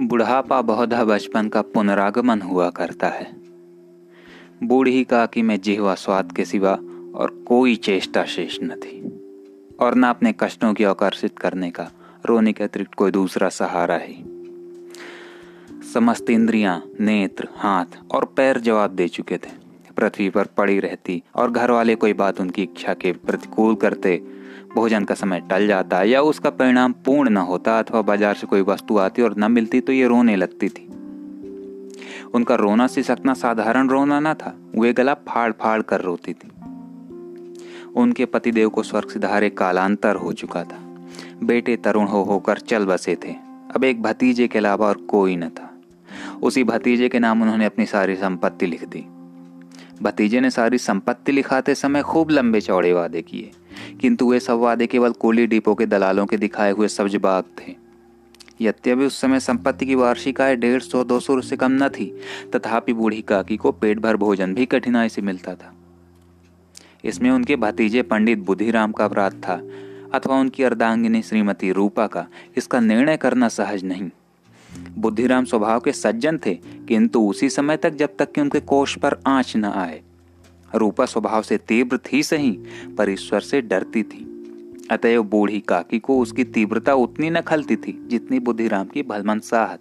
बुढ़ापा बहुधा बचपन का पुनरागमन हुआ करता है। बूढ़ी कहा कि मैं जिहवा स्वाद के सिवा और कोई चेष्टा शेष न थी। और न अपने कष्टों की आकर्षित करने का रोने के अतिरिक्त कोई दूसरा सहारा ही। समस्त इंद्रियाँ, नेत्र हाथ और पैर जवाब दे चुके थे। पृथ्वी पर पड़ी रहती और घर वाले कोई बात उनकी इच्छा के प्रतिकूल करते। भोजन का समय टल जाता या उसका परिणाम पूर्ण न होता अथवा बाज़ार से कोई वस्तु आती और न मिलती तो ये रोने लगती थी। उनका रोना सिसकना साधारण रोना न था, वे गला फाड़ फाड़ कर रोती थी। उनके पतिदेव को स्वर्ग सिधारे कालांतर हो चुका था। बेटे तरुण हो होकर चल बसे थे। अब एक भतीजे के अलावा और कोई न था। उसी भतीजे के नाम उन्होंने अपनी सारी संपत्ति लिख दी। भतीजे ने सारी संपत्ति लिखाते समय खूब लंबे चौड़े वादे किए। किंतु वे सब वादे केवल कोली डिपो के दलालों के दिखाए हुए सब्ज बाग थे। यद्यपि उस समय संपत्ति की वार्षिक आय डेढ़ सौ, दो सौ से कम न थी, तथापि बूढ़ी काकी को पेट भर भोजन भी कठिनाई से मिलता था। इसमें उनके भतीजे पंडित बुद्धिराम का अपराध था, अथवा उनकी अर्धांगिनी श्रीमती रूपा का, इसका निर्णय करना सहज नहीं। बुद्धिराम स्वभाव के सज्जन थे, किंतु उसी समय तक जब तक कि उनके कोष पर आँच न आए, रूपा स्वभाव से तीव्र थी सही, पर ईश्वर से डरती थी। अतएव बूढ़ी काकी को उसकी तीव्रता उतनी न खलती थी जितनी बुद्धिराम की भलमनसाहत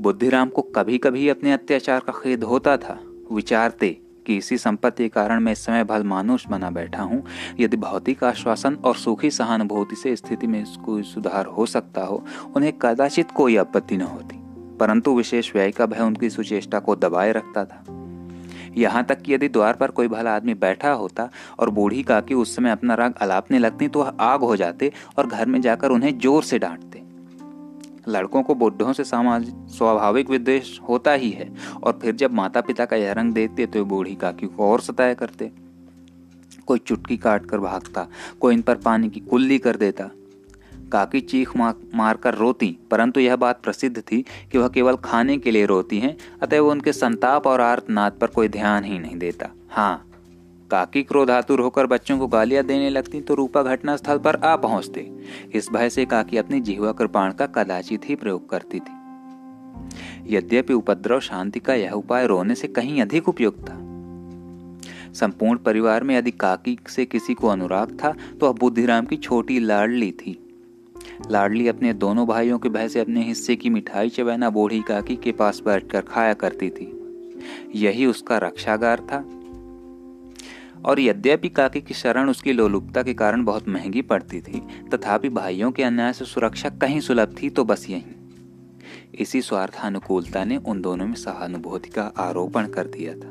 बुद्धिराम को कभी कभी अपने अत्याचार का खेद होता था, विचारते कि इसी संपत्ति के कारण मैं इस समय भल मानुष बना बैठा हूँ। यदि भौतिक आश्वासन और सुखी सहानुभूति से स्थिति में कोई सुधार हो सकता हो, उन्हें कदाचित कोई आपत्ति न होती। परंतु विशेष व्यय का भय उनकी सुचेष्टा को दबाए रखता था। यहाँ तक कि यदि द्वार पर कोई भला आदमी बैठा होता और बूढ़ी काकी उस समय अपना राग अलापने लगती तो आग हो जाते और घर में जाकर उन्हें ज़ोर से डांटते। लड़कों को बुढ़ों से सामाजिक स्वाभाविक विद्वेश होता ही है, और फिर जब माता पिता का यह रंग देखते तो बूढ़ी काकी को और सताया करते। कोई चुटकी काट कर भागता, कोई इन पर पानी की कुल्ली कर देता। काकी चीख मार कर रोती, परंतु यह बात प्रसिद्ध थी कि वह केवल खाने के लिए रोती हैं अतः वो उनके संताप और आर्तनाद पर कोई ध्यान ही नहीं देता। हाँ काकी क्रोधातुर होकर बच्चों को गालियाँ देने लगती तो रूपा घटनास्थल पर आ पहुँचते। इस भय से काकी अपनी जिहवा कृपाण का कदाचित ही प्रयोग करती थी। यद्यपि उपद्रव शांति का यह उपाय रोने से कहीं अधिक उपयुक्त था। संपूर्ण परिवार में यदि काकी से किसी को अनुराग था तो वह बुद्धिराम की छोटी लाडली थी। लाडली अपने दोनों भाइयों के भय से अपने हिस्से की मिठाई चबैना बूढ़ी काकी के पास बैठकर खाया करती थी। यही उसका रक्षागार था। और यद्यपि काकी की शरण उसकी लोलुपता के कारण बहुत महँगी पड़ती थी, तथापि भाइयों के अन्याय से सुरक्षा कहीं सुलभ थी तो बस यही। इसी स्वार्थानुकूलता ने उन दोनों में सहानुभूति का आरोपण कर दिया था।